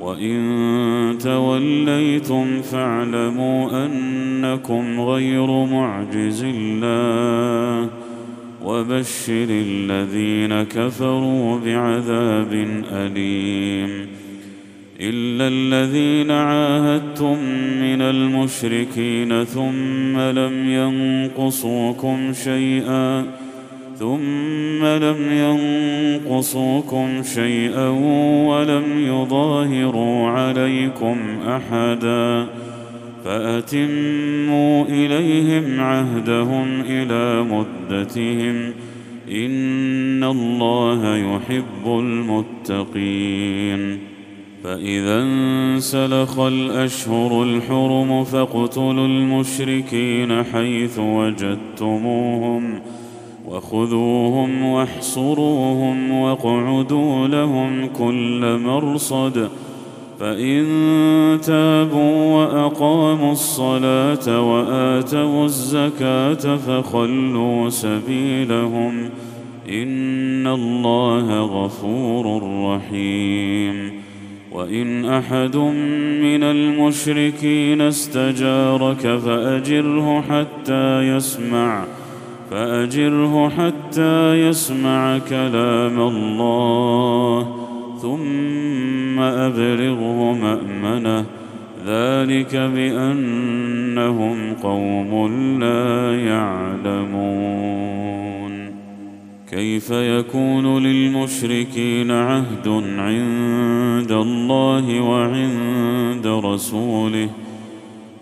وإن توليتم فاعلموا أنكم غير معجز الله وبشر الذين كفروا بعذاب أليم إلا الذين عاهدتم من المشركين ثم لم ينقصوكم شيئا ثم لم ينقصوكم شيئا ولم يظاهروا عليكم أحدا فأتموا إليهم عهدهم إلى مدتهم إن الله يحب المتقين فإذا انسلخ الأشهر الحرم فاقتلوا المشركين حيث وجدتموهم وخذوهم واحصروهم واقعدوا لهم كل مرصد. فإن تابوا وأقاموا الصلاة وآتوا الزكاة فخلوا سبيلهم. إن الله غفور رحيم. وإن أحد من المشركين استجارك فأجره حتى يسمع. فأجره حتى يسمع كلام الله ثم أبلغه مأمنه. ذلك بأنهم قوم لا يعلمون. كيف يكون للمشركين عهد عند الله وعند رسوله؟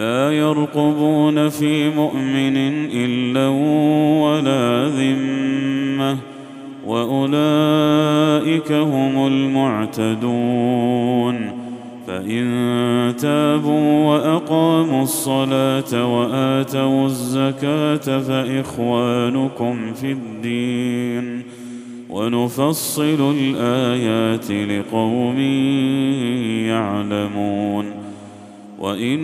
لا يرقبون في مؤمن إلا ولا ذمة وأولئك هم المعتدون فإن تابوا وأقاموا الصلاة وآتوا الزكاة فإخوانكم في الدين ونفصل الآيات لقوم يعلمون وإن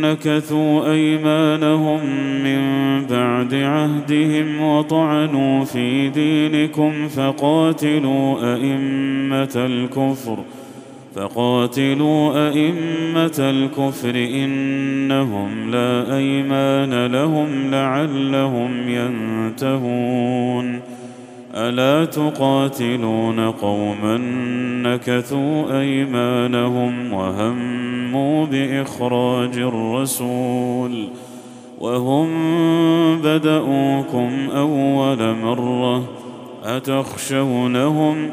نكثوا أيمانهم من بعد عهدهم وطعنوا في دينكم فقاتلوا أئمة الكفر فقاتلوا أئمة الكفر إنهم لا أيمان لهم لعلهم ينتهون. ألا تقاتلون قوما نكثوا أيمانهم وهموا باخراج الرسول وهم بدأوكم أول مرة أتخشونهم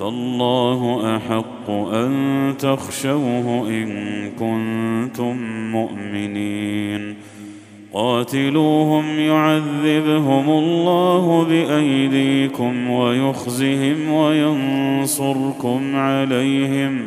فالله أحق أن تخشوه إن كنتم مؤمنين قاتلوهم يعذبهم الله بأيديكم ويخزهم وينصركم عليهم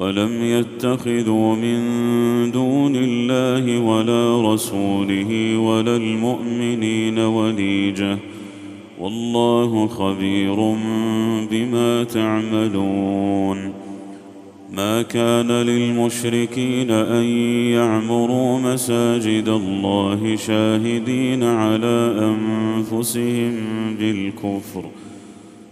ولم يتخذوا من دون الله ولا رسوله ولا المؤمنين وليجة. والله خبير بما تعملون. ما كان للمشركين أن يعمروا مساجد الله شاهدين على أنفسهم بالكفر.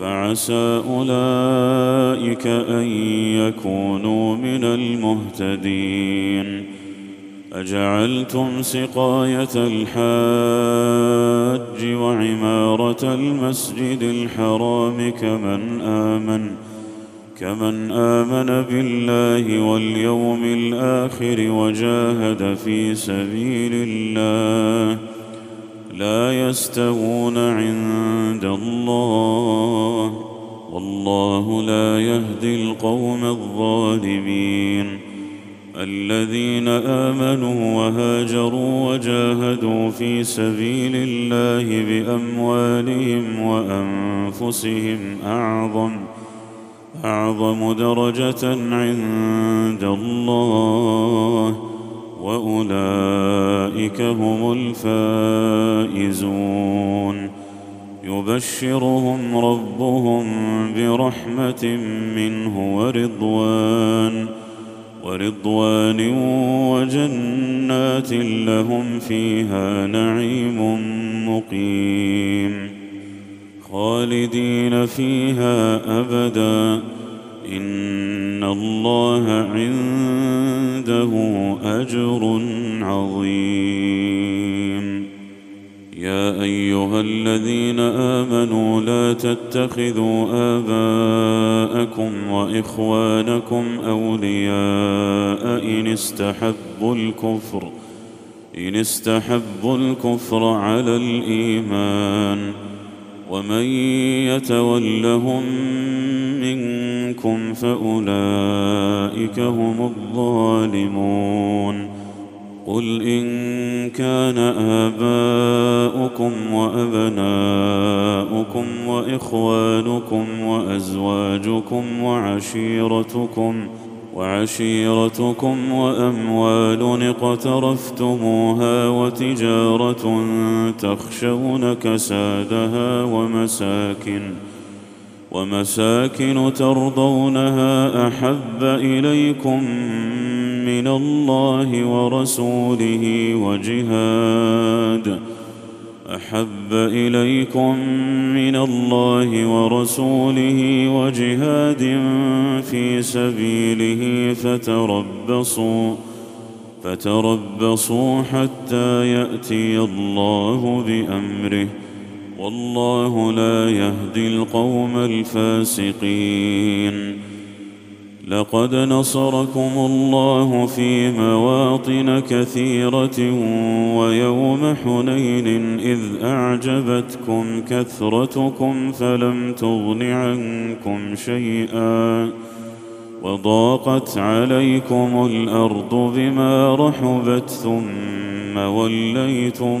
فعسى أولئك أن يكونوا من المهتدين. أجعلتم سقاية الحاج وعمارة المسجد الحرام كمن آمن كمن آمن بالله واليوم الآخر وجاهد في سبيل الله. لا يستوون عند الله. والله لا يهدي القوم الظالمين. الذين آمنوا وهاجروا وجاهدوا في سبيل الله بأموالهم وأنفسهم أعظم أعظم درجة عند الله. وأولئك هم الفائزون. يبشرهم ربهم برحمة منه ورضوان ورضوان وجنات لهم فيها نعيم مقيم. خالدين فيها أبدا. ان الله عنده اجر عظيم. يا ايها الذين امنوا لا تتخذوا اباءكم واخوانكم اولياء ان استحبوا الكفر ان استحبوا الكفر على الايمان. ومن يتولهم منكم فأولئك هم الظالمون. قل إن كان آباؤكم وأبناؤكم وإخوانكم وأزواجكم وعشيرتكم وعشيرتكم وأموال اقترفتموها وتجارة تخشون كسادها ومساكن ومساكن ترضونها أحب إليكم من الله ورسوله وجهاد أحب إليكم من الله ورسوله وجهاد في سبيله فتربصوا فتربصوا حتى يأتي الله بأمره والله لا يهدي القوم الفاسقين. لقد نصركم الله في مواطن كثيرة ويوم حنين إذ أعجبتكم كثرتكم فلم تغن عنكم شيئا وضاقت عليكم الأرض بما رحبت ثم وليتم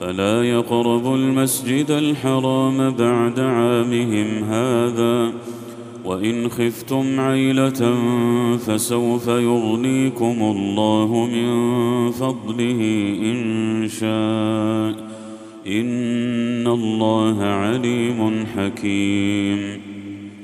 فلا يقربوا المسجد الحرام بعد عامهم هذا. وإن خفتم عيلة فسوف يغنيكم الله من فضله إن شاء. إن الله عليم حكيم.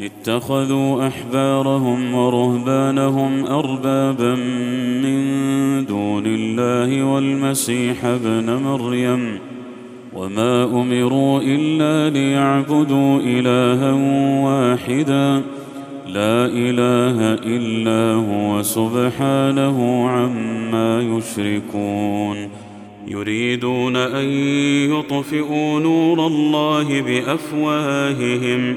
اتخذوا أحبارهم ورهبانهم أربابا من دون الله والمسيح ابن مريم وما أمروا إلا ليعبدوا إلها واحدا لا إله إلا هو سبحانه عما يشركون يريدون أن يطفئوا نور الله بأفواههم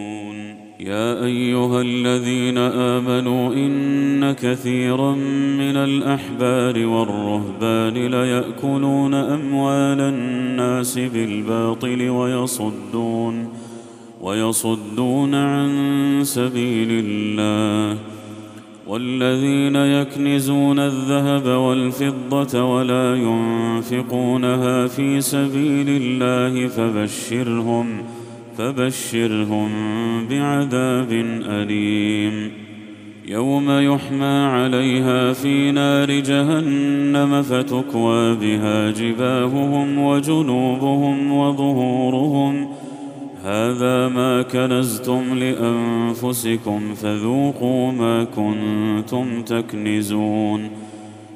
يا أيها الذين آمنوا إن كثيرا من الأحبار والرهبان ليأكلون أموال الناس بالباطل ويصدون ويصدون عن سبيل الله. والذين يكنزون الذهب والفضة ولا ينفقونها في سبيل الله فبشرهم فبشرهم بعذاب أليم. يوم يحمى عليها في نار جهنم فتكوى بها جباههم وجنوبهم وظهورهم. هذا ما كنزتم لأنفسكم فذوقوا ما كنتم تكنزون.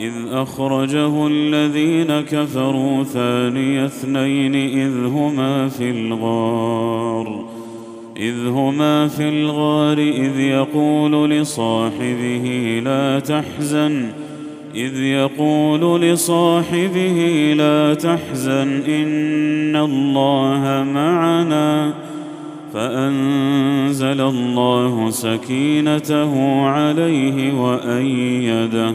إذ أخرجه الذين كفروا ثاني اثنين إذ هما في الغار إذ هما في الغار إذ يقول لصاحبه لا تحزن إذ يقول لصاحبه لا تحزن إن الله معنا فأنزل الله سكينته عليه وأيده.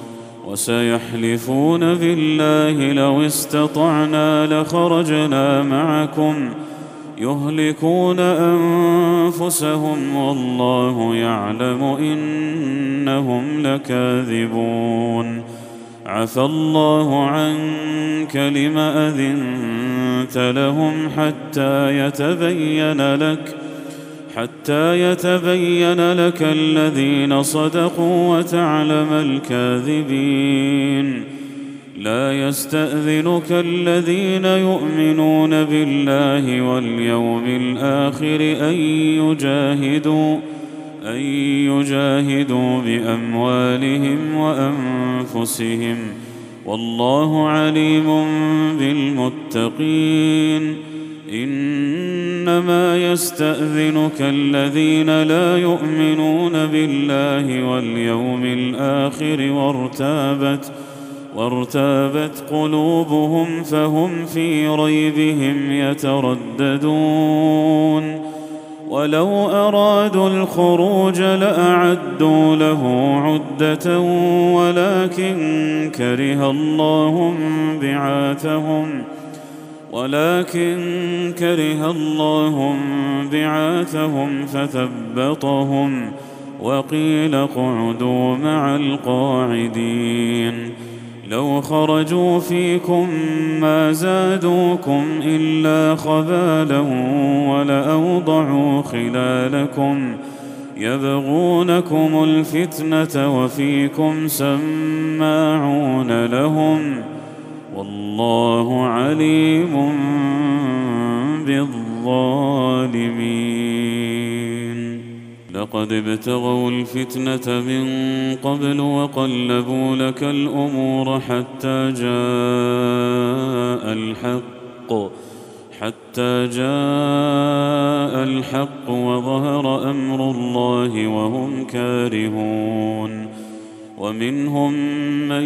وسيحلفون بالله لو استطعنا لخرجنا معكم يهلكون أنفسهم والله يعلم إنهم لكاذبون عفى الله عنك لم أذنت لهم حتى يتبين لك حتى يتبين لك الذين صدقوا وتعلم الكاذبين. لا يستأذنك الذين يؤمنون بالله واليوم الآخر أن يجاهدوا أن يجاهدوا بأموالهم وأنفسهم. والله عليم بالمتقين. إنما يستأذنك الذين لا يؤمنون بالله واليوم الآخر وارتابت وارتابت قلوبهم فهم في ريبهم يترددون ولو أرادوا الخروج لأعدوا له عدة ولكن كره الله بعاثهم ولكن كره الله بعاثهم فثبطهم وقيل اقعدوا مع القاعدين لو خرجوا فيكم ما زادوكم إلا خبالا ولأوضعوا خلالكم يبغونكم الفتنة وفيكم سماعون لهم والله عليم بالظالمين. لقد ابتغوا الفتنة من قبل وقلبوا لك الأمور حتى جاء الحق حتى جاء الحق وظهر أمر الله وهم كارهون. ومنهم من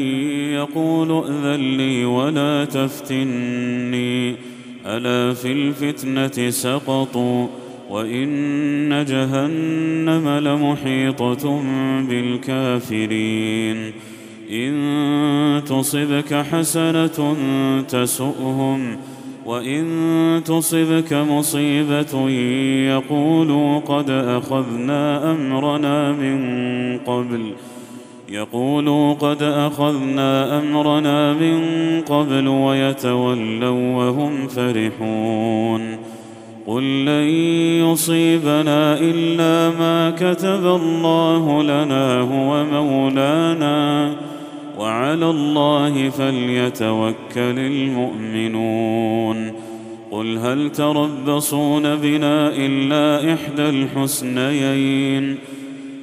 يقول ائذن لي ولا تفتني ألا في الفتنة سقطوا وإن جهنم لمحيطة بالكافرين إن تصبك حسنة تسؤهم وإن تصبك مصيبة يقولوا قد أخذنا أمرنا من قبل يقولوا قد أخذنا أمرنا من قبل ويتولوا وهم فرحون قل لن يصيبنا إلا ما كتب الله لنا هو مولانا وعلى الله فليتوكل المؤمنون قل هل تربصون بنا إلا إحدى الحسنيين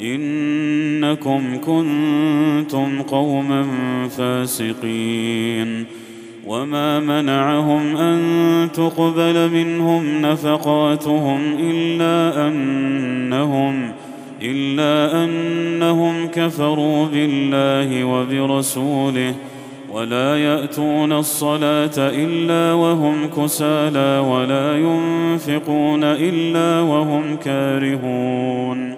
إنكم كنتم قوما فاسقين. وما منعهم أن تقبل منهم نفقاتهم إلا أنهم إلا أنهم كفروا بالله وبرسوله ولا يأتون الصلاة إلا وهم كسالى ولا ينفقون إلا وهم كارهون.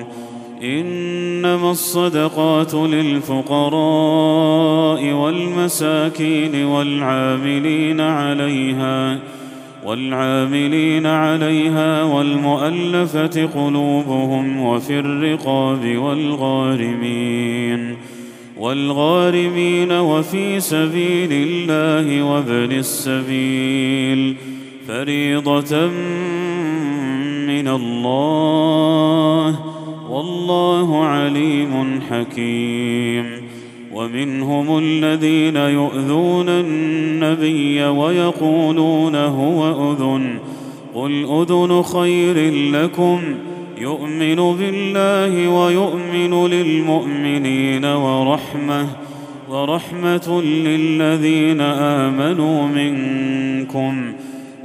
إنما الصدقات للفقراء والمساكين والعاملين عليها والعاملين عليها والمؤلفة قلوبهم وفي الرقاب والغارمين والغارمين وفي سبيل الله وابن السبيل فريضة من الله والله عليم حكيم. ومنهم الذين يؤذون النبي ويقولون هو أذن. قل أذن خير لكم. يؤمن بالله ويؤمن للمؤمنين ورحمة ورحمة للذين آمنوا منكم.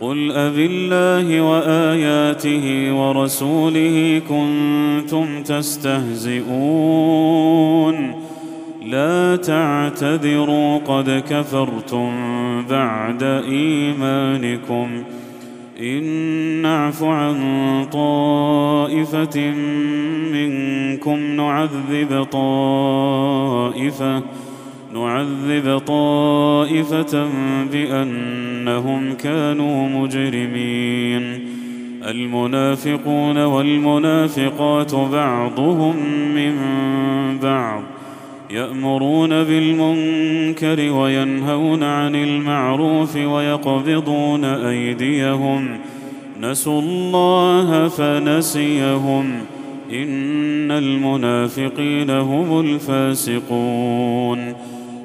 قل أبالله وآياته ورسوله كنتم تستهزئون لا تعتذروا قد كفرتم بعد إيمانكم إن نعف عن طائفة منكم نعذب طائفة نعذب طائفة بأنهم كانوا مجرمين. المنافقون والمنافقات بعضهم من بعض يأمرون بالمنكر وينهون عن المعروف ويقبضون أيديهم. نسوا الله فنسيهم. إن المنافقين هم الفاسقون.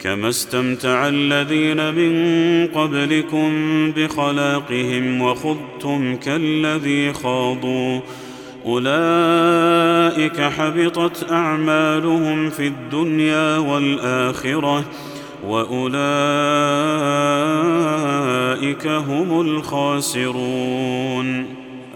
كما استمتع الذين من قبلكم بخلاقهم وخضتم كالذي خاضوا اولئك حبطت اعمالهم في الدنيا والاخره واولئك هم الخاسرون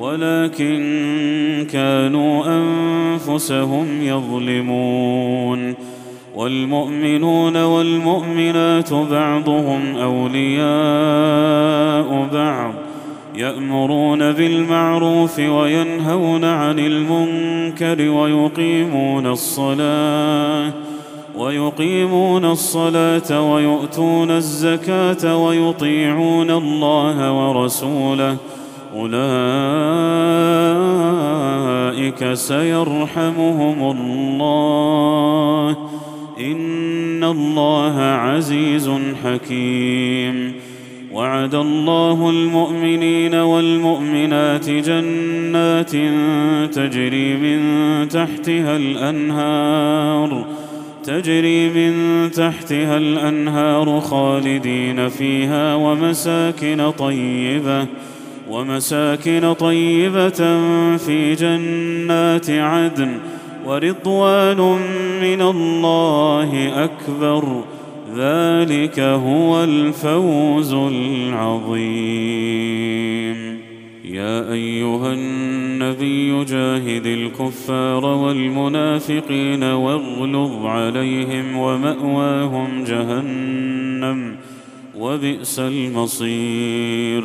ولكن كانوا أنفسهم يظلمون والمؤمنون والمؤمنات بعضهم أولياء بعض يأمرون بالمعروف وينهون عن المنكر ويقيمون الصلاة ويقيمون الصلاة ويؤتون الزكاة ويطيعون الله ورسوله أولئك سيرحمهم الله. إن الله عزيز حكيم. وعد الله المؤمنين والمؤمنات جنات تجري من تحتها الأنهار تجري من تحتها الأنهار خالدين فيها ومساكن طيبة. ومساكن طيبة في جنات عدن ورضوان من الله أكبر. ذلك هو الفوز العظيم. يا أيها النبي جاهد الكفار والمنافقين واغلظ عليهم ومأواهم جهنم وبئس المصير.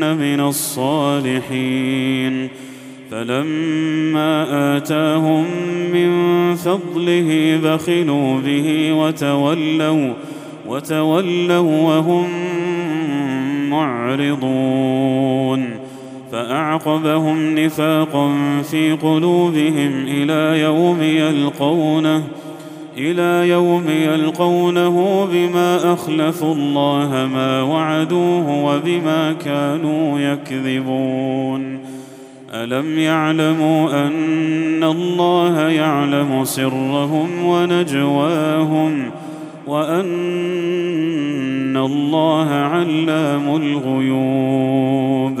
من الصالحين. فلما آتاهم من فضله بخلوا به وتولوا وتولوا وهم معرضون. فأعقبهم نفاقا في قلوبهم إلى يوم يلقونه. إلى يوم يلقونه بما أخلفوا الله ما وعدوه وبما كانوا يكذبون. ألم يعلموا أن الله يعلم سرهم ونجواهم وأن الله علام الغيوب.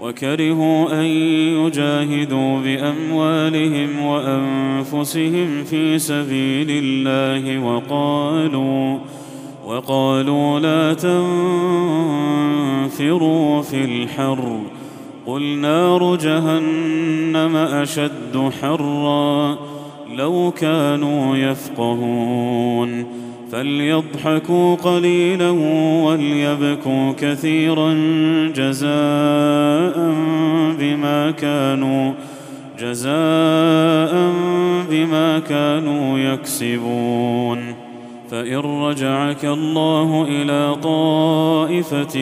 وكرهوا أن يجاهدوا بأموالهم وأنفسهم في سبيل الله وقالوا وقالوا لا تنفروا في الحر قل نار جهنم أشد حرا لو كانوا يفقهون فليضحكوا قليلا وليبكوا كثيرا جزاء بما كانوا جزاء بما كانوا يكسبون. فإن رجعك الله إلى طائفة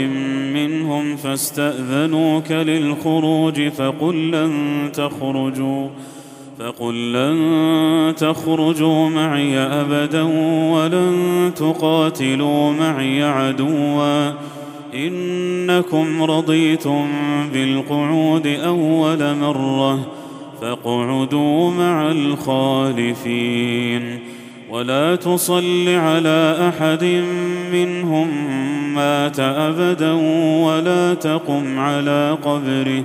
منهم فاستأذنوك للخروج فقل لن تخرجوا. فقل لن تخرجوا معي أبدا ولن تقاتلوا معي عدوا. إنكم رضيتم بالقعود أول مرة فاقعدوا مع الخالفين. ولا تصل على أحد منهم مات أبدا ولا تقم على قبره.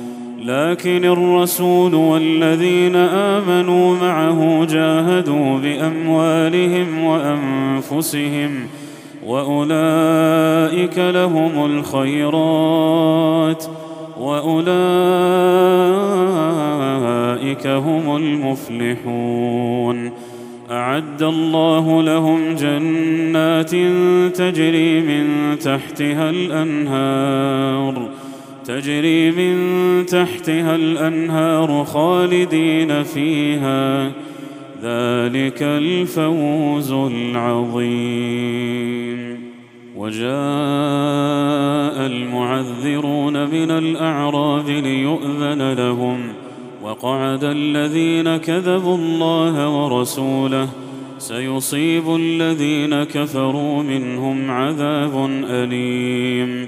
لكن الرسول والذين آمنوا معه جاهدوا بأموالهم وأنفسهم وأولئك لهم الخيرات وأولئك هم المفلحون. أعد الله لهم جنات تجري من تحتها الأنهار. تجري من تحتها الأنهار خالدين فيها. ذلك الفوز العظيم. وجاء المعذرون من الأعراب ليؤذن لهم. وقعد الذين كذبوا الله ورسوله. سيصيب الذين كفروا منهم عذاب أليم.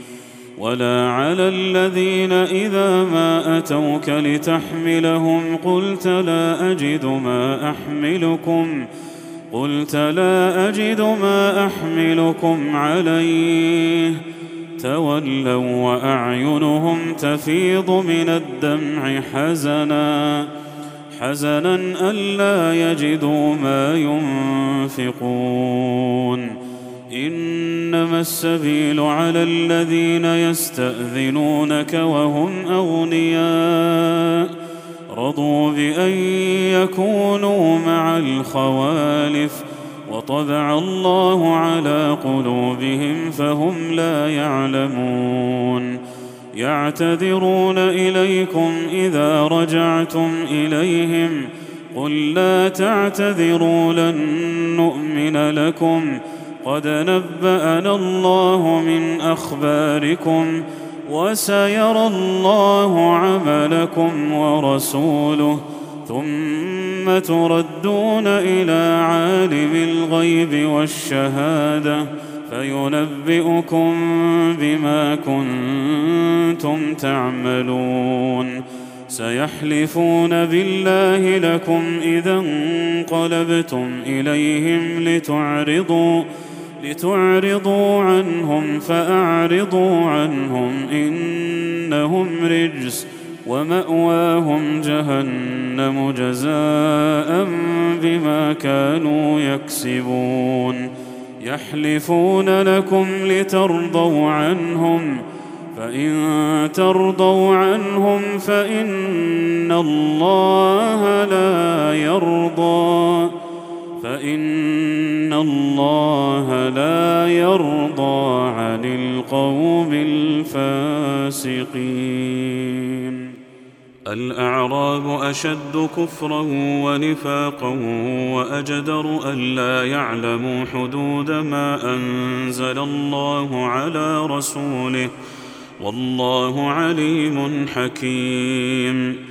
ولا على الذين إذا ما أتوك لتحملهم قلت لا أجد ما أحملكم قلت لا أجد ما أحملكم عليه تولوا وأعينهم تفيض من الدمع حزنا حزنا ألا يجدوا ما ينفقون إنما السبيل على الذين يستأذنونك وهم أغنياء. رضوا بأن يكونوا مع الخوالف وطبع الله على قلوبهم فهم لا يعلمون. يعتذرون إليكم إذا رجعتم إليهم قل لا تعتذروا لن نؤمن لكم. قد نبأنا الله من أخباركم وسيرى الله عملكم ورسوله ثم تردون إلى عالم الغيب والشهادة فينبئكم بما كنتم تعملون سيحلفون بالله لكم إذا انقلبتم إليهم لتعرضوا لتعرضوا عنهم فأعرضوا عنهم إنهم رجس ومأواهم جهنم جزاء بما كانوا يكسبون. يحلفون لكم لترضوا عنهم فإن ترضوا عنهم فإن الله لا يرضى. فان الله لا يرضى عن القوم الفاسقين الاعراب اشد كفرا ونفاقا واجدر الا يعلموا حدود ما انزل الله على رسوله والله عليم حكيم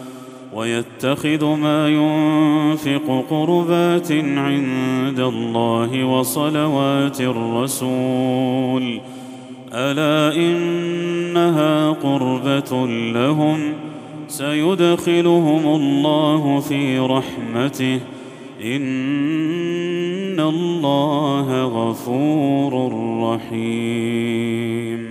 ويتخذ ما ينفق قربات عند الله وصلوات الرسول. ألا إنها قربة لهم؟ سيدخلهم الله في رحمته. إن الله غفور رحيم.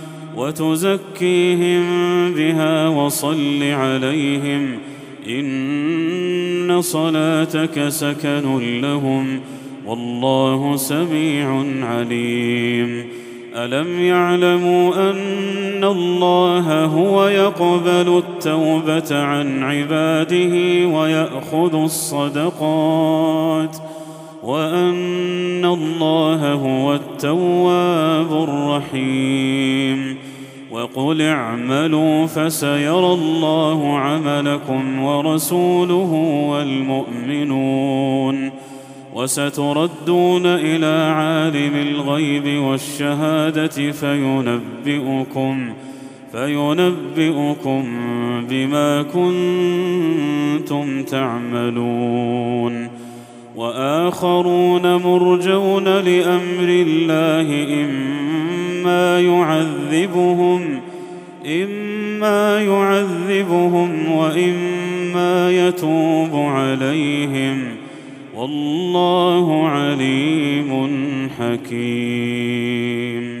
وتزكيهم بها وصل عليهم إن صلاتك سكن لهم والله سميع عليم. ألم يعلموا أن الله هو يقبل التوبة عن عباده ويأخذ الصدقات؟ وأن الله هو التواب الرحيم. وقل اعملوا فسيرى الله عملكم ورسوله والمؤمنون. وستردون إلى عالم الغيب والشهادة فينبئكم فينبئكم بما كنتم تعملون. وآخرون مرجون لأمر الله إما يعذبهم إما يعذبهم وإما يتوب عليهم. والله عليم حكيم.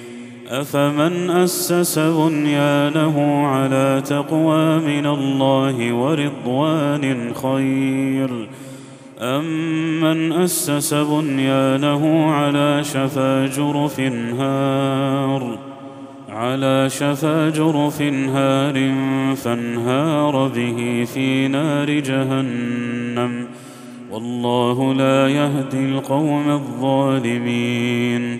أفمن أسس بنيانه على تقوى من الله ورضوان خير؟ امن أسس بنيانه على شفا جرف هار؟ على شفا جرف هار فانهار به في نار جهنم. والله لا يهدي القوم الظالمين.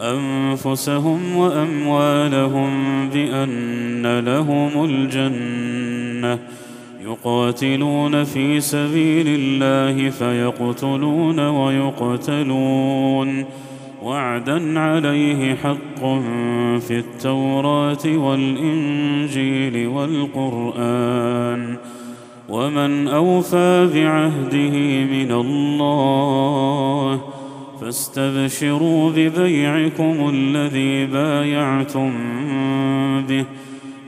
أنفسهم وأموالهم بأن لهم الجنة. يقاتلون في سبيل الله فيقتلون ويقتلون. وعدا عليه حق في التوراة والإنجيل والقرآن. ومن أوفى بعهده من الله فاستبشروا ببيعكم الذي بايعتم به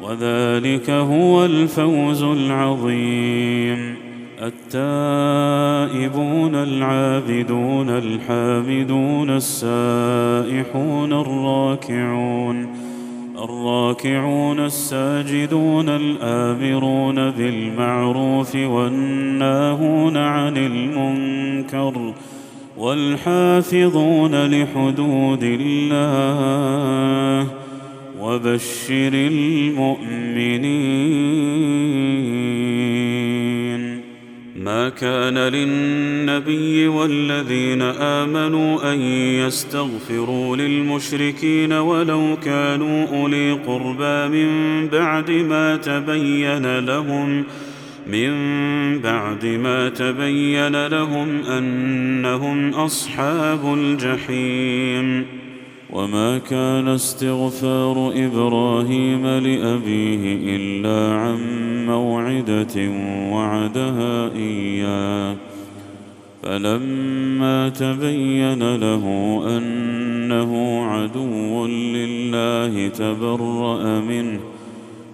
وذلك هو الفوز العظيم. التائبون العابدون الحامدون السائحون الراكعون الراكعون الساجدون الآمرون بالمعروف والناهون عن المنكر والحافظون لحدود الله وبشر المؤمنين. ما كان للنبي والذين آمنوا أن يستغفروا للمشركين ولو كانوا أولي قربى من بعد ما تبين لهم من بعد ما تبين لهم أنهم أصحاب الجحيم. وما كان استغفار إبراهيم لأبيه إلا عن موعدة وعدها إياه. فلما تبين له أنه عدو لله تبرأ منه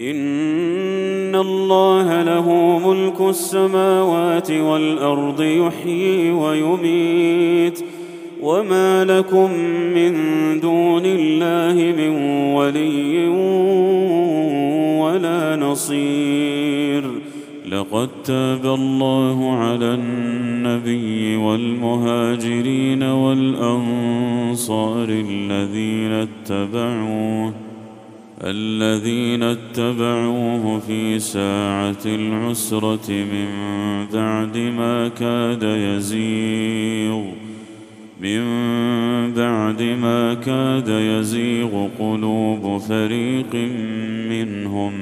إن الله له ملك السماوات والأرض يحيي ويميت وما لكم من دون الله من ولي ولا نصير لقد تاب الله على النبي والمهاجرين والانصار الذين اتبعوه الذين اتبعوه في ساعة العسرة من بعد ما كاد يزيغ. من بعد ما كاد يزيغ قلوب فريق منهم.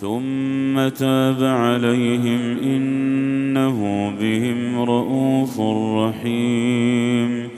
ثم تاب عليهم إنه بهم رءوف رحيم.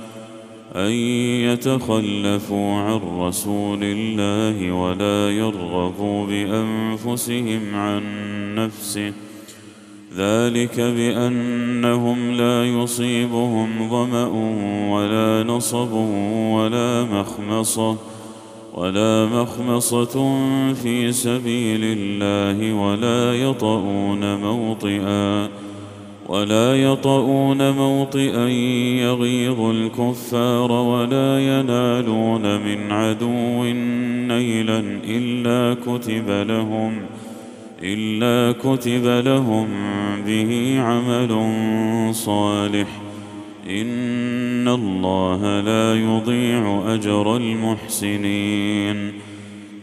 أن يتخلفوا عن رسول الله ولا يرغبوا بأنفسهم عن نفسه. ذلك بأنهم لا يصيبهم ظمأ ولا نصب ولا مخمصة ولا مخمصة في سبيل الله ولا يطؤون موطئا. ولا يطؤون موطئا يغيظ الكفار ولا ينالون من عدو نيلا إلا كتب لهم إلا كتب لهم به عمل صالح. إن الله لا يضيع أجر المحسنين.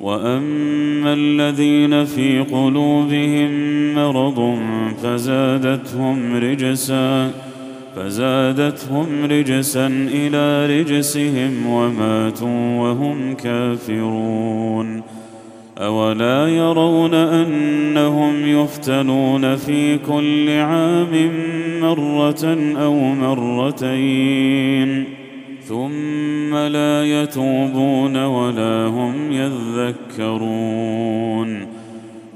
واما الذين في قلوبهم مرض فزادتهم رجسا فزادتهم رجسا إلى رجسهم وماتوا وهم كافرون. أولا يرون أنهم يفتنون في كل عام مرة أو مرتين ثم لا يتوبون ولا هم يذكرون.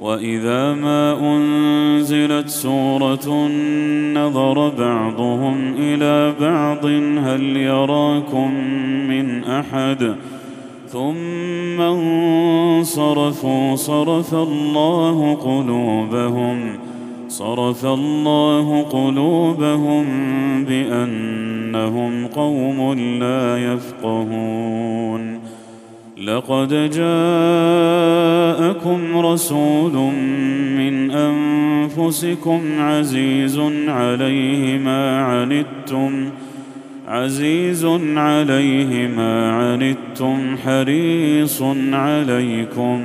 وإذا ما أنزلت سورة نظر بعضهم إلى بعض هل يراكم من أحد؟ ثم انصرفوا صرف الله قلوبهم صرف الله قلوبهم بانهم قوم لا يفقهون. لقد جاءكم رسول من أنفسكم عزيز عليه ما عنتم عزيز عليه ما عنتم حريص عليكم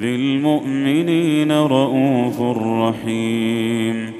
بالمؤمنين رءوف رحيم.